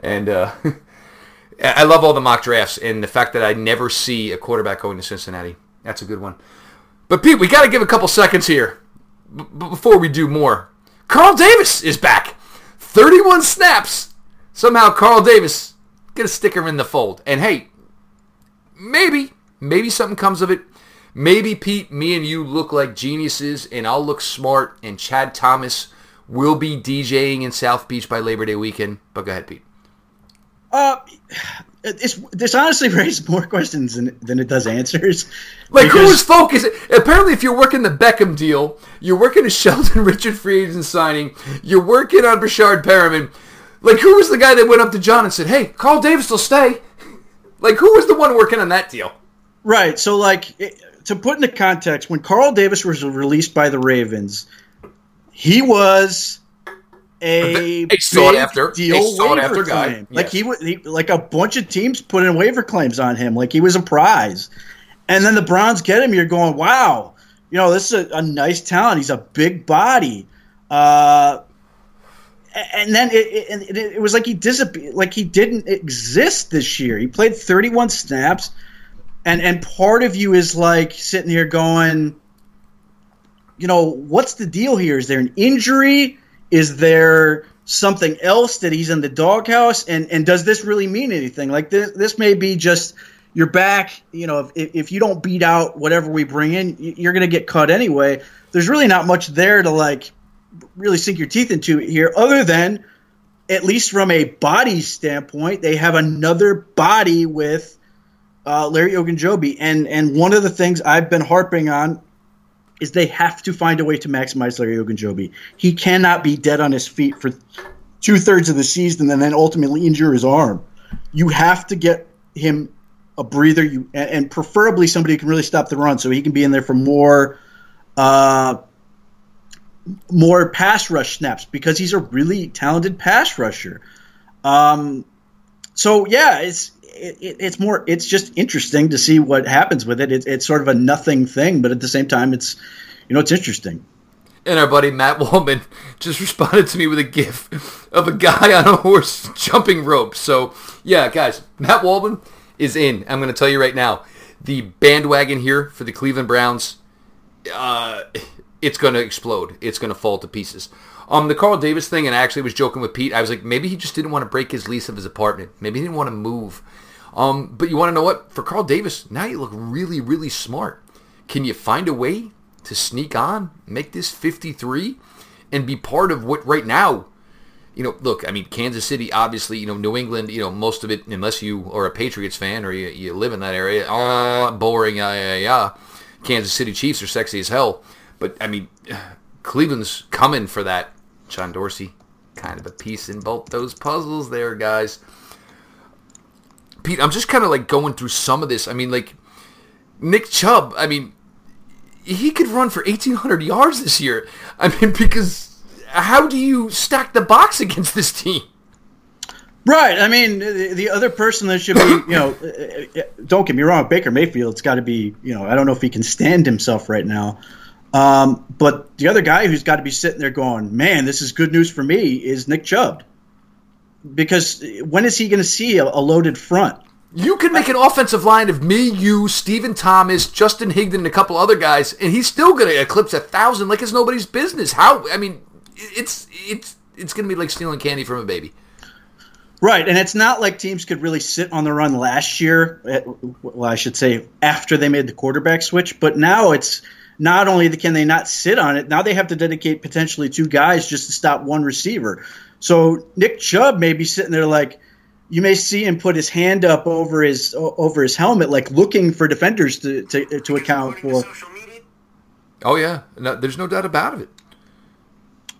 and uh, (laughs) I love all the mock drafts and the fact that I never see a quarterback going to Cincinnati. That's a good one. But Pete, we got to give a couple seconds here b- before we do more. Carl Davis is back. 31 snaps. Somehow Carl Davis get a sticker in the fold. And hey, maybe, maybe something comes of it. Maybe Pete, me and you look like geniuses and I'll look smart and Chad Thomas will be DJing in South Beach by Labor Day weekend. But go ahead, Pete. Uh, it's this honestly (laughs) raises more questions than, than it does answers. Like because, who is focused? Apparently, if you're working the Beckham deal, you're working a (laughs) Sheldon Richard free agent signing, you're working on Breshad Perriman. Like who was the guy that went up to John and said, "Hey, Carl Davis will stay"? (laughs) Like who was the one working on that deal? Right. So like to put into context, when Carl Davis was released by the Ravens, he was a, a sought after deal sought waiver after claim. guy. Like he, he, like a bunch of teams put in waiver claims on him, like he was a prize. And then the Browns get him. You're going, wow, you know, this is a, a nice talent. He's a big body. Uh, and then it, it, it, was like he disappeared, like he didn't exist this year. He played 31 snaps, and and part of you is like sitting here going, you know, what's the deal here? Is there an injury? Is there something else that he's in the doghouse? And and does this really mean anything? Like this, this may be just you're back. You know, if, if you don't beat out whatever we bring in, you're going to get cut anyway. There's really not much there to like really sink your teeth into here, other than at least from a body standpoint, they have another body with uh, Larry Ogunjobi. And and one of the things I've been harping on is they have to find a way to maximize Larry Ogunjobi. He cannot be dead on his feet for two thirds of the season and then ultimately injure his arm. You have to get him a breather, you and, and preferably somebody who can really stop the run, so he can be in there for more, uh, more pass rush snaps because he's a really talented pass rusher. Um, so yeah, it's it, it's more it's just interesting to see what happens with it. it. It's sort of a nothing thing, but at the same time, it's you know it's interesting. And our buddy Matt Waldman (laughs) just responded to me with a gif of a guy (laughs) on a horse jumping rope. So yeah, guys, Matt Waldman is in. I'm going to tell you right now, the bandwagon here for the Cleveland Browns, uh, it's going to explode. It's going to fall to pieces. Um, the Carl Davis thing, and I actually was joking with Pete. I was like, maybe he just didn't want to break his lease of his apartment. Maybe he didn't want to move. Um, but you want to know what? For Carl Davis, now you look really, really smart. Can you find a way to sneak on, make this 53, and be part of what right now, you know, look, I mean, Kansas City, obviously, you know, New England, you know, most of it, unless you are a Patriots fan or you, you live in that area, uh, boring, yeah, yeah, yeah. Kansas City Chiefs are sexy as hell. But, I mean, (sighs) Cleveland's coming for that. John Dorsey, kind of a piece in both those puzzles there, guys. Pete, I'm just kind of like going through some of this. I mean, like Nick Chubb. I mean, he could run for 1,800 yards this year. I mean, (laughs) because how do you stack the box against this team? Right. I mean, the other person that should be, (coughs) you know, uh, uh, uh, don't get me wrong, Baker Mayfield's got to be, you know, I don't know if he can stand himself right now. Um, but the other guy who's got to be sitting there going, man, this is good news for me is Nick Chubb. Because when is he going to see a, a loaded front? You could make an offensive line of me, you, Stephen Thomas, Justin Higdon, and a couple other guys, and he's still going to eclipse a thousand like it's nobody's business. How? I mean, it's it's it's going to be like stealing candy from a baby. Right, and it's not like teams could really sit on the run last year. eh, Well, I should say after they made the quarterback switch, but now it's not only can they not sit on it, now they have to dedicate potentially two guys just to stop one receiver. So Nick Chubb may be sitting there like you may see him put his hand up over his over his helmet, like looking for defenders to to, to account for. Oh yeah, no, there's no doubt about it.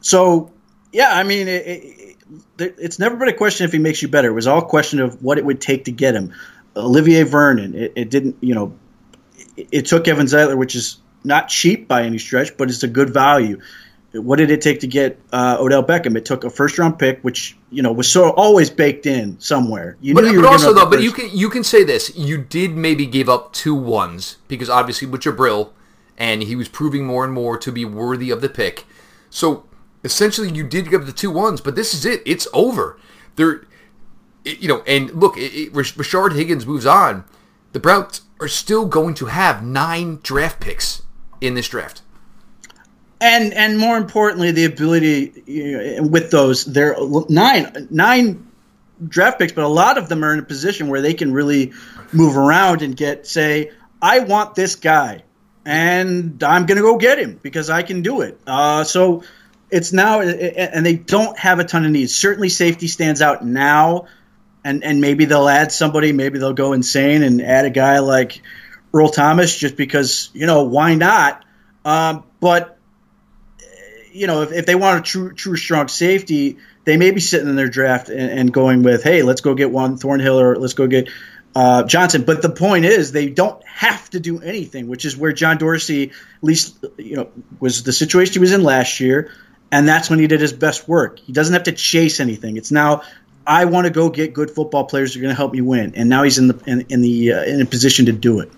So yeah, I mean, it, it, it, it's never been a question if he makes you better. It was all a question of what it would take to get him. Olivier Vernon, it, it didn't, you know, it, it took Kevin Zeitler, which is not cheap by any stretch, but it's a good value. What did it take to get uh, Odell Beckham? It took a first round pick, which you know was so always baked in somewhere. You But, knew you but were also though, but you can you can say this: you did maybe give up two ones because obviously with Jabril, and he was proving more and more to be worthy of the pick. So essentially, you did give up the two ones, but this is it. It's over. There, you know, and look, it, it, Rashard Higgins moves on. The Browns are still going to have nine draft picks in this draft. And and more importantly, the ability you know, with those there nine nine draft picks, but a lot of them are in a position where they can really move around and get say, I want this guy, and I'm going to go get him because I can do it. Uh, so it's now, and they don't have a ton of needs. Certainly, safety stands out now, and and maybe they'll add somebody. Maybe they'll go insane and add a guy like Earl Thomas just because you know why not. Um, but you know, if, if they want a true, true strong safety, they may be sitting in their draft and, and going with, hey, let's go get Juan Thornhill or let's go get uh, Johnson. But the point is, they don't have to do anything, which is where John Dorsey, at least, you know, was the situation he was in last year, and that's when he did his best work. He doesn't have to chase anything. It's now. I want to go get good football players who are going to help me win, and now he's in the in, in the uh, in a position to do it.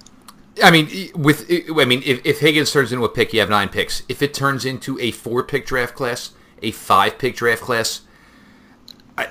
I mean, with I mean, if, if Higgins turns into a pick, you have nine picks. If it turns into a four pick draft class, a five pick draft class, I,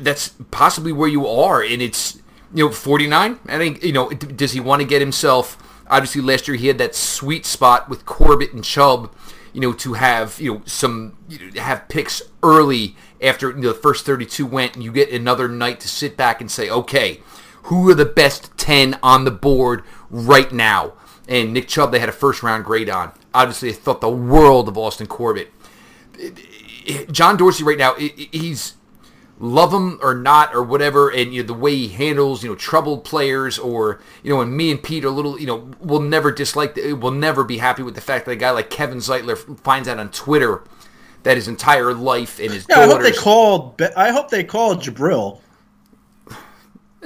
that's possibly where you are, and it's you know forty nine. I think you know, does he want to get himself? Obviously, last year he had that sweet spot with Corbett and Chubb, you know, to have you know some you know, have picks early after you know, the first thirty two went, and you get another night to sit back and say, okay, who are the best ten on the board right now? And Nick Chubb, they had a first round grade on. Obviously, they thought the world of Austin Corbett. John Dorsey right now, he's love him or not or whatever, and you know the way he handles you know troubled players or you know, and me and Pete are a little you know we'll never dislike, the, will never be happy with the fact that a guy like Kevin Zeitler finds out on Twitter that his entire life and his Yeah, I hope they called. I hope they called Jabril. (sighs)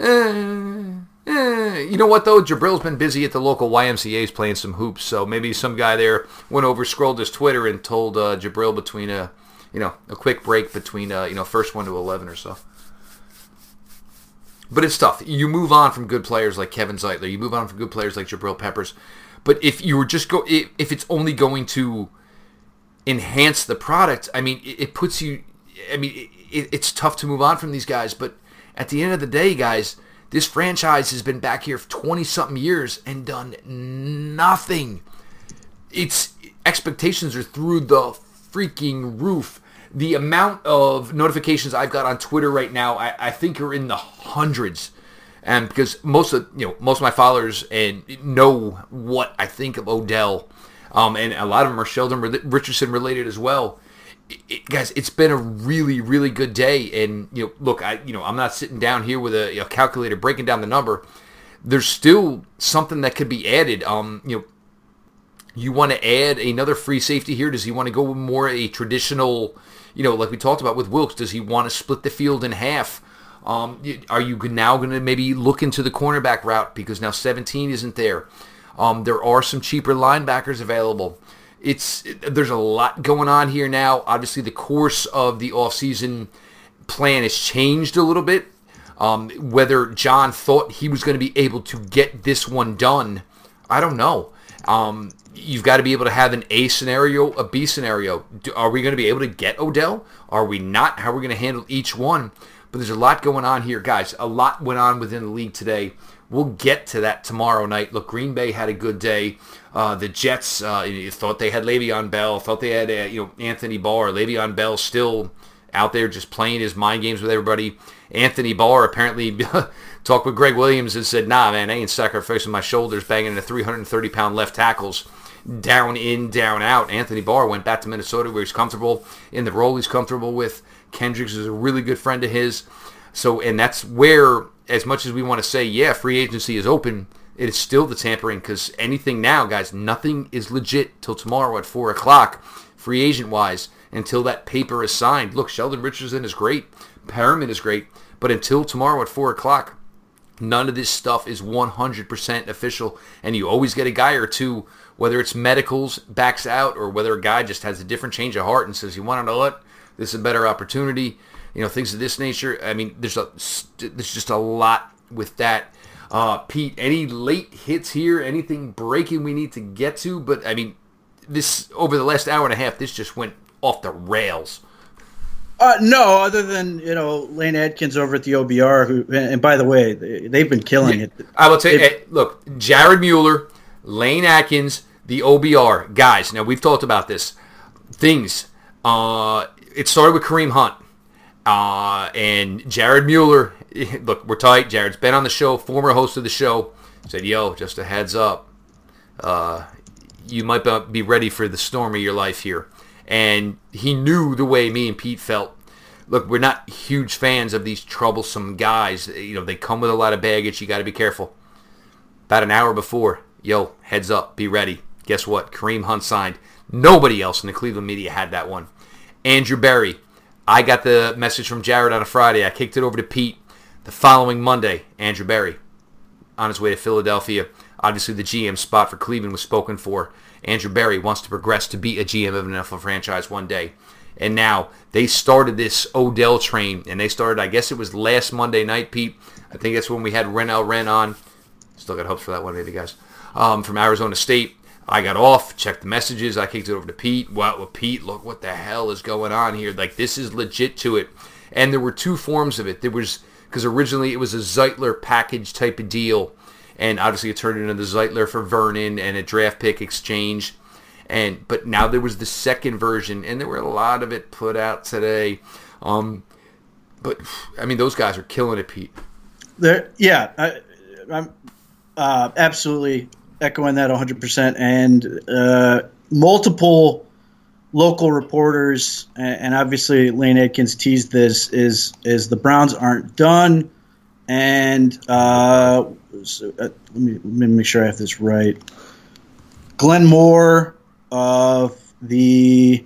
Eh. Eh, you know what though? Jabril's been busy at the local YMCA's playing some hoops, so maybe some guy there went over, scrolled his Twitter, and told uh, Jabril between a, you know, a quick break between uh, you know first one to eleven or so. But it's tough. You move on from good players like Kevin Zeitler. You move on from good players like Jabril Peppers. But if you were just go, if, it's only going to enhance the product, I mean, it, puts you. I mean, it, it's tough to move on from these guys. But at the end of the day, guys, this franchise has been back here for twenty something years and done nothing. Its expectations are through the freaking roof. The amount of notifications I've got on Twitter right now, I, I think are in the hundreds and because most of you know most of my followers and know what I think of Odell, um, and a lot of them are Sheldon Richardson related as well. It, guys, it's been a really really good day, and you know, look, I you know I'm not sitting down here with a, a calculator breaking down the number. There's still something that could be added. Um, you know, you want to add another free safety here? Does he want to go more a traditional, you know, like we talked about with Wilks? Does he want to split the field in half? Um, are you now going to maybe look into the cornerback route because now 17 isn't there? Um, there are some cheaper linebackers available. It's there's a lot going on here now. Obviously, the course of the offseason plan has changed a little bit. Um, whether John thought he was going to be able to get this one done, I don't know. Um, you've got to be able to have an A scenario, a B scenario. Do, are we going to be able to get Odell? Are we not? How are we going to handle each one? But there's a lot going on here, guys. A lot went on within the league today. We'll get to that tomorrow night. Look, Green Bay had a good day. Uh, the Jets uh, thought they had Le'Veon Bell, thought they had uh, you know Anthony Barr. Le'Veon Bell still out there just playing his mind games with everybody. Anthony Barr apparently (laughs) talked with Gregg Williams and said, "Nah, man, I ain't sacrificing my shoulders banging the 330 pound left tackles." Down in, down out. Anthony Barr went back to Minnesota where he's comfortable in the role he's comfortable with. Kendricks is a really good friend of his. So, and that's where, as much as we want to say, yeah, free agency is open, it is still the tampering because anything now, guys, nothing is legit till tomorrow at 4 o'clock, free agent wise, until that paper is signed. Look, Sheldon Richardson is great. Perriman is great. But until tomorrow at 4 o'clock, none of this stuff is 100% official. And you always get a guy or two, whether it's medicals backs out or whether a guy just has a different change of heart and says, you want to know what? This is a better opportunity. You know, things of this nature. I mean, there's a there's just a lot with that. Uh, Pete, any late hits here? Anything breaking we need to get to? But I mean, this over the last hour and a half, this just went off the rails. Uh, no, other than you know Lane Atkins over at the OBR, who and by the way, they've been killing it. I will tell you, hey, look, Jared Mueller, Lane Atkins, the OBR guys. Now we've talked about this things. Uh, it started with Kareem Hunt. Uh, and Jared Mueller, (laughs) look, we're tight. Jared's been on the show, former host of the show, said, yo, just a heads up. Uh, you might be ready for the storm of your life here. And he knew the way me and Pete felt. Look, we're not huge fans of these troublesome guys. You know, they come with a lot of baggage. You got to be careful. About an hour before, yo, heads up, be ready. Guess what? Kareem Hunt signed. Nobody else in the Cleveland media had that one. Andrew Berry. I got the message from Jared on a Friday. I kicked it over to Pete. The following Monday, Andrew Berry on his way to Philadelphia. Obviously, the GM spot for Cleveland was spoken for. Andrew Berry wants to progress to be a GM of an NFL franchise one day. And now they started this Odell train, and they started, I guess it was last Monday night, Pete. I think that's when we had Renell Wren on. Still got hopes for that one, maybe, guys. Um, from Arizona State. I got off, checked the messages. I kicked it over to Pete. What well, Pete, look what the hell is going on here. Like, this is legit to it. And there were two forms of it. There was, because originally it was a Zeitler package type of deal. And obviously it turned into the Zeitler for Vernon and a draft pick exchange. And But now there was the second version, and there were a lot of it put out today. Um, but, I mean, those guys are killing it, Pete. There, yeah, I, I'm uh, absolutely echoing that 100%. And uh, multiple local reporters, and obviously Lane Atkins teased this, is is the Browns aren't done. And uh, so, uh, let, me, let me make sure I have this right. Glenn Moore of the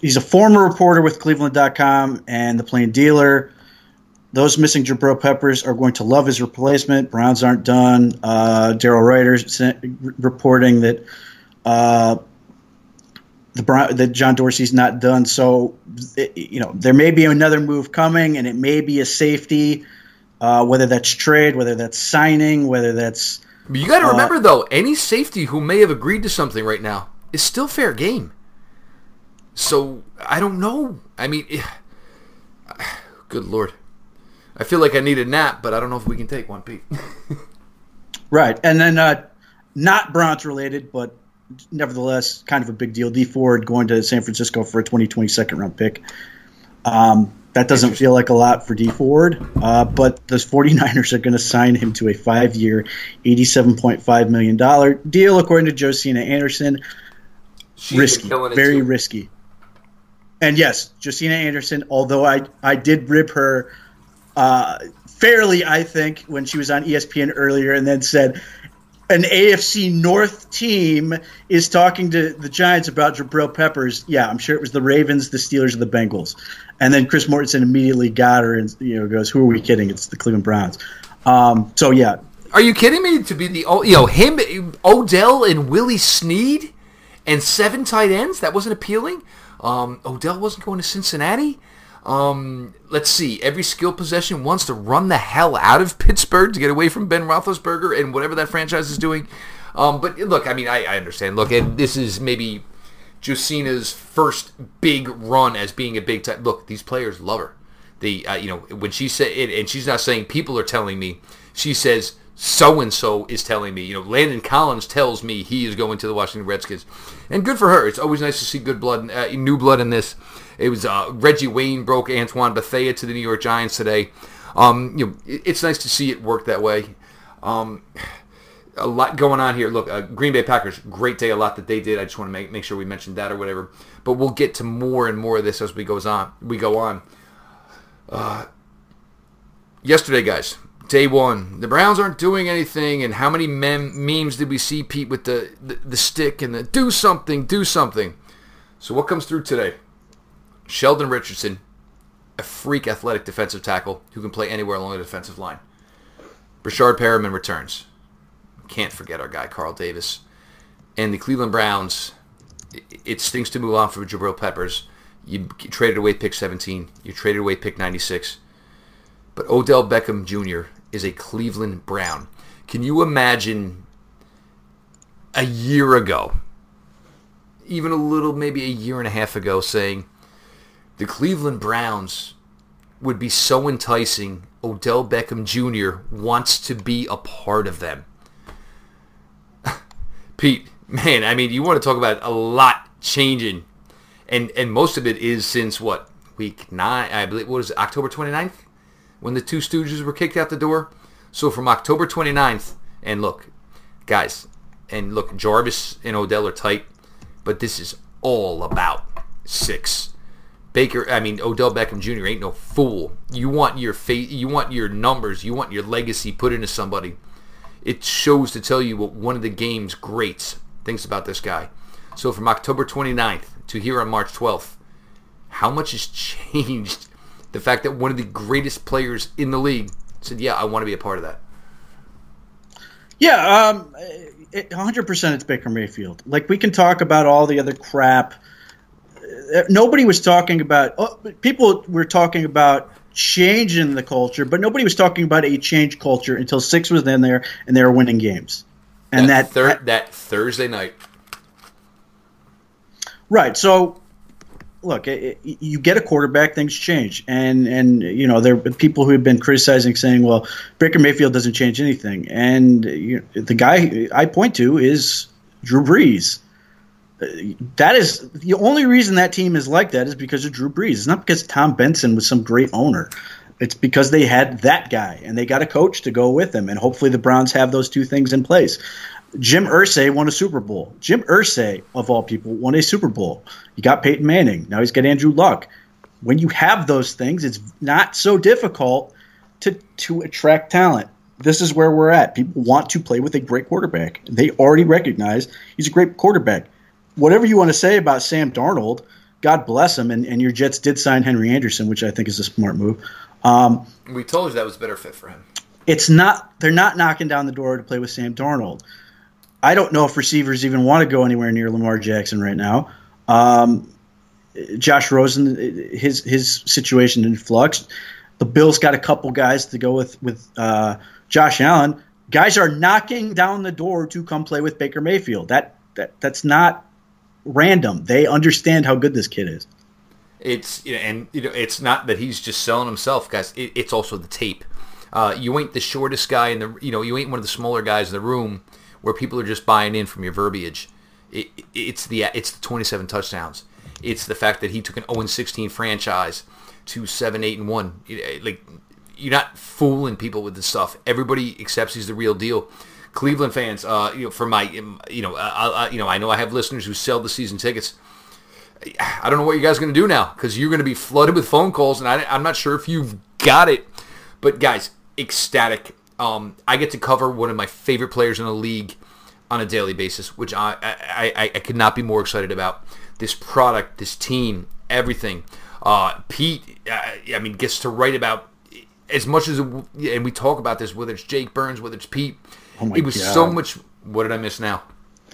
he's a former reporter with Cleveland.com and the Plain Dealer. Those missing Jabril Peppers are going to love his replacement. Browns aren't done. Uh, Daryl Ruiter reporting that uh, the Brown, that John Dorsey's not done. So, it, you know, there may be another move coming, and it may be a safety, uh, whether that's trade, whether that's signing, whether that's. You got to uh, remember, though, any safety who may have agreed to something right now is still fair game. So I don't know. I mean, (sighs) good lord. I feel like I need a nap, but I don't know if we can take one, Pete. (laughs) right, and then uh, not Browns related, but nevertheless kind of a big deal. Dee Ford going to San Francisco for a 2020 second round pick. Um, that doesn't feel like a lot for Dee Ford, uh, but the 49ers are going to sign him to a five year, $87.5 million deal, according to Josina Anderson. She's risky, very too. risky. And yes, Josina Anderson, although I, I did rib her uh, fairly, I think, when she was on ESPN earlier, and then said an AFC North team is talking to the Giants about Jabril Peppers. Yeah, I'm sure it was the Ravens, the Steelers, or the Bengals. And then Chris Mortensen immediately got her and you know goes, "Who are we kidding? It's the Cleveland Browns." Um, so yeah. Are you kidding me? To be the you know him, Odell and Willie Snead, and seven tight ends that wasn't appealing. Um, Odell wasn't going to Cincinnati. Um, let's see. Every skill possession wants to run the hell out of (laughs) Pittsburgh to get away from Ben Roethlisberger and whatever that franchise is doing. Um, but look, I mean, I, I understand. Look, and this is maybe Josina's first big run as being a big time. Look, these players love her. The uh, you know when she said it, and she's not saying people are telling me. She says so and so is telling me. You know, Landon Collins tells me he is going to the Washington Redskins, and good for her. It's always nice to see good blood, uh, new blood in this. It was uh, Reggie Wayne broke Antoine Bethea to the New York Giants today. Um, you know, it's nice to see it work that way. Um, a lot going on here. Look, uh, Green Bay Packers, great day, a lot that they did. I just want to make make sure we mentioned that or whatever. But we'll get to more and more of this as we goes on. We go on. Uh, yesterday, guys, day one, the Browns aren't doing anything. And how many mem- memes did we see, Pete, with the, the the stick and the do something, do something? So what comes through today? Sheldon Richardson, a freak athletic defensive tackle who can play anywhere along the defensive line. Breshad Perriman returns. Can't forget our guy Carl Davis. And the Cleveland Browns, it stinks to move on from Jabril Peppers. You traded away pick 17. You traded away pick 96. But Odell Beckham Jr. is a Cleveland Brown. Can you imagine a year ago, even a little, maybe a year and a half ago, saying the Cleveland Browns would be so enticing. Odell Beckham Jr. wants to be a part of them. (laughs) Pete, man, I mean, you want to talk about a lot changing. And and most of it is since what? Week 9, I believe what was it, October 29th when the two stooges were kicked out the door. So from October 29th and look, guys, and look, Jarvis and Odell are tight, but this is all about 6. Baker, I mean Odell Beckham Jr. ain't no fool. You want your face, you want your numbers, you want your legacy put into somebody it shows to tell you what one of the game's greats thinks about this guy. So from October 29th to here on March 12th, how much has (laughs) changed? The fact that one of the greatest players in the league said, "Yeah, I want to be a part of that." Yeah, um, it, 100% it's Baker Mayfield. Like we can talk about all the other crap. Nobody was talking about. Oh, people were talking about change in the culture, but nobody was talking about a change culture until six was in there and they were winning games. And that that, thir- that Thursday night, right? So, look, it, it, you get a quarterback, things change, and and you know there are people who have been criticizing, saying, "Well, Baker Mayfield doesn't change anything," and you the guy I point to is Drew Brees that is the only reason that team is like that is because of Drew Brees. It's not because Tom Benson was some great owner. It's because they had that guy and they got a coach to go with them. And hopefully the Browns have those two things in place. Jim Irsay won a Super Bowl. Jim Irsay, of all people, won a Super Bowl. You got Peyton Manning. Now he's got Andrew Luck. When you have those things, it's not so difficult to to attract talent. This is where we're at. People want to play with a great quarterback. They already recognize he's a great quarterback whatever you want to say about Sam Darnold, God bless him, and, and your Jets did sign Henry Anderson, which I think is a smart move. Um, we told you that was a better fit for him. It's not. They're not knocking down the door to play with Sam Darnold. I don't know if receivers even want to go anywhere near Lamar Jackson right now. Um, Josh Rosen, his his situation in flux. The Bills got a couple guys to go with with uh, Josh Allen. Guys are knocking down the door to come play with Baker Mayfield. That that that's not random. They understand how good this kid is. It's you know, and you know, it's not that he's just selling himself, guys. It, it's also the tape. Uh, you ain't the shortest guy in the, you know, you ain't one of the smaller guys in the room where people are just buying in from your verbiage. It, it's the it's the 27 touchdowns. It's the fact that he took an 0 16 franchise to 7 8 and 1. Like you're not fooling people with this stuff. Everybody accepts he's the real deal. Cleveland fans, uh, you know, for my, you know, uh, you know, I know I have listeners who sell the season tickets. I don't know what you guys are going to do now because you're going to be flooded with phone calls, and I, am not sure if you've got it. But guys, ecstatic. Um, I get to cover one of my favorite players in the league on a daily basis, which I, I, I, I could not be more excited about. This product, this team, everything. Uh, Pete, uh, I mean, gets to write about as much as, and we talk about this, whether it's Jake Burns, whether it's Pete Oh it was God. so much. What did I miss now?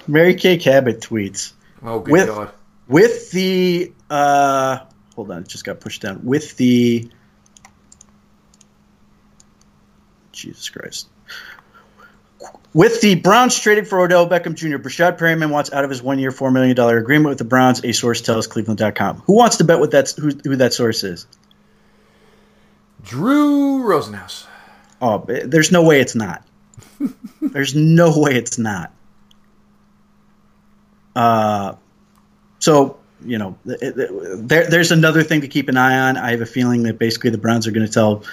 Mary Kay Cabot tweets. Oh, good with, God. With the uh, hold on, it just got pushed down. With the Jesus Christ. with the Browns trading for Odell Beckham Jr., Breshad Perriman wants out of his one-year, $4 million agreement with the Browns, a source tells Cleveland.com. Who wants to bet what that's, who, who that source is? Drew Rosenhaus. Oh, there's no way it's not. There's no way it's not. Uh, so you know, there, there's another thing to keep an eye on. I have a feeling that basically the Browns are going to tell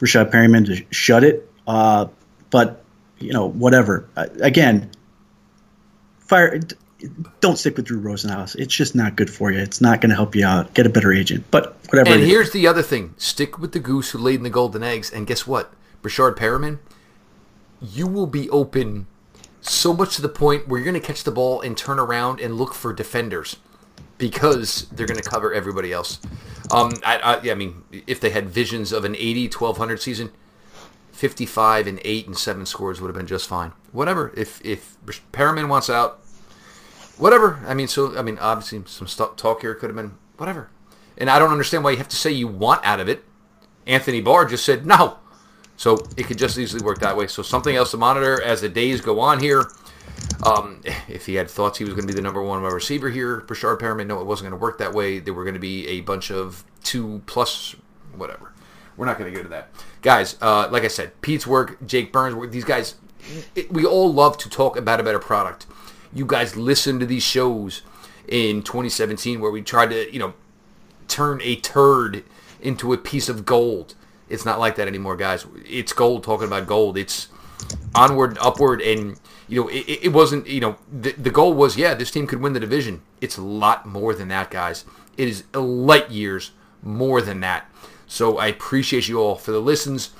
Breshad Perriman to shut it. Uh, but you know, whatever. Uh, again, fire. Don't stick with Drew Rosenhaus. It's just not good for you. It's not going to help you out. Get a better agent. But whatever. And here's the other thing: stick with the goose who laid in the golden eggs. And guess what, Breshad Perriman, you will be open so much to the point where you're going to catch the ball and turn around and look for defenders because they're going to cover everybody else. Um, I, I, I, mean, if they had visions of an 80 1200 season, 55 and 8 and 7 scores would have been just fine. Whatever. If if Perriman wants out, whatever. I mean, so, I mean, obviously, some st- talk here could have been whatever. And I don't understand why you have to say you want out of it. Anthony Barr just said no. So it could just easily work that way. So something else to monitor as the days go on here. Um, if he had thoughts he was going to be the number one receiver here, Breshad Perriman, no, it wasn't going to work that way. There were going to be a bunch of two plus whatever. We're not going to get to that. Guys, uh, like I said, Pete's work, Jake Burns work, these guys, it, we all love to talk about a better product. You guys listen to these shows in 2017 where we tried to, you know, turn a turd into a piece of gold. It's not like that anymore, guys. It's gold talking about gold. It's onward and upward and you know it, it wasn't you know the, the goal was yeah this team could win the division it's a lot more than that guys it is light years more than that so i appreciate you all for the listens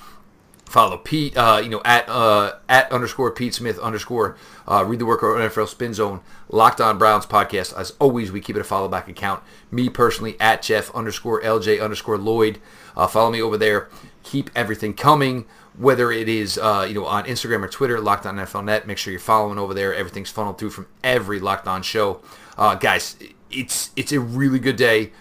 follow pete uh, you know at uh, at underscore pete smith underscore uh, read the work of nfl spin zone locked on browns podcast as always we keep it a follow back account me personally at jeff underscore lj underscore lloyd uh, follow me over there keep everything coming whether it is uh, you know on Instagram or Twitter, Locked On NFL Net. Make sure you're following over there. Everything's funneled through from every Locked On show, uh, guys. It's it's a really good day.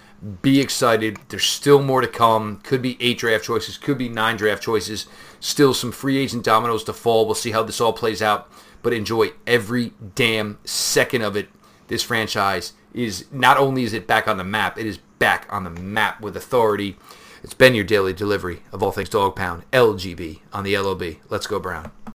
Be excited. There's still more to come. Could be eight draft choices. Could be nine draft choices. Still some free agent dominoes to fall. We'll see how this all plays out. But enjoy every damn second of it. This franchise is not only is it back on the map, it is back on the map with authority. It's been your daily delivery of all things dog pound, LGB on the LOB. Let's go, Brown.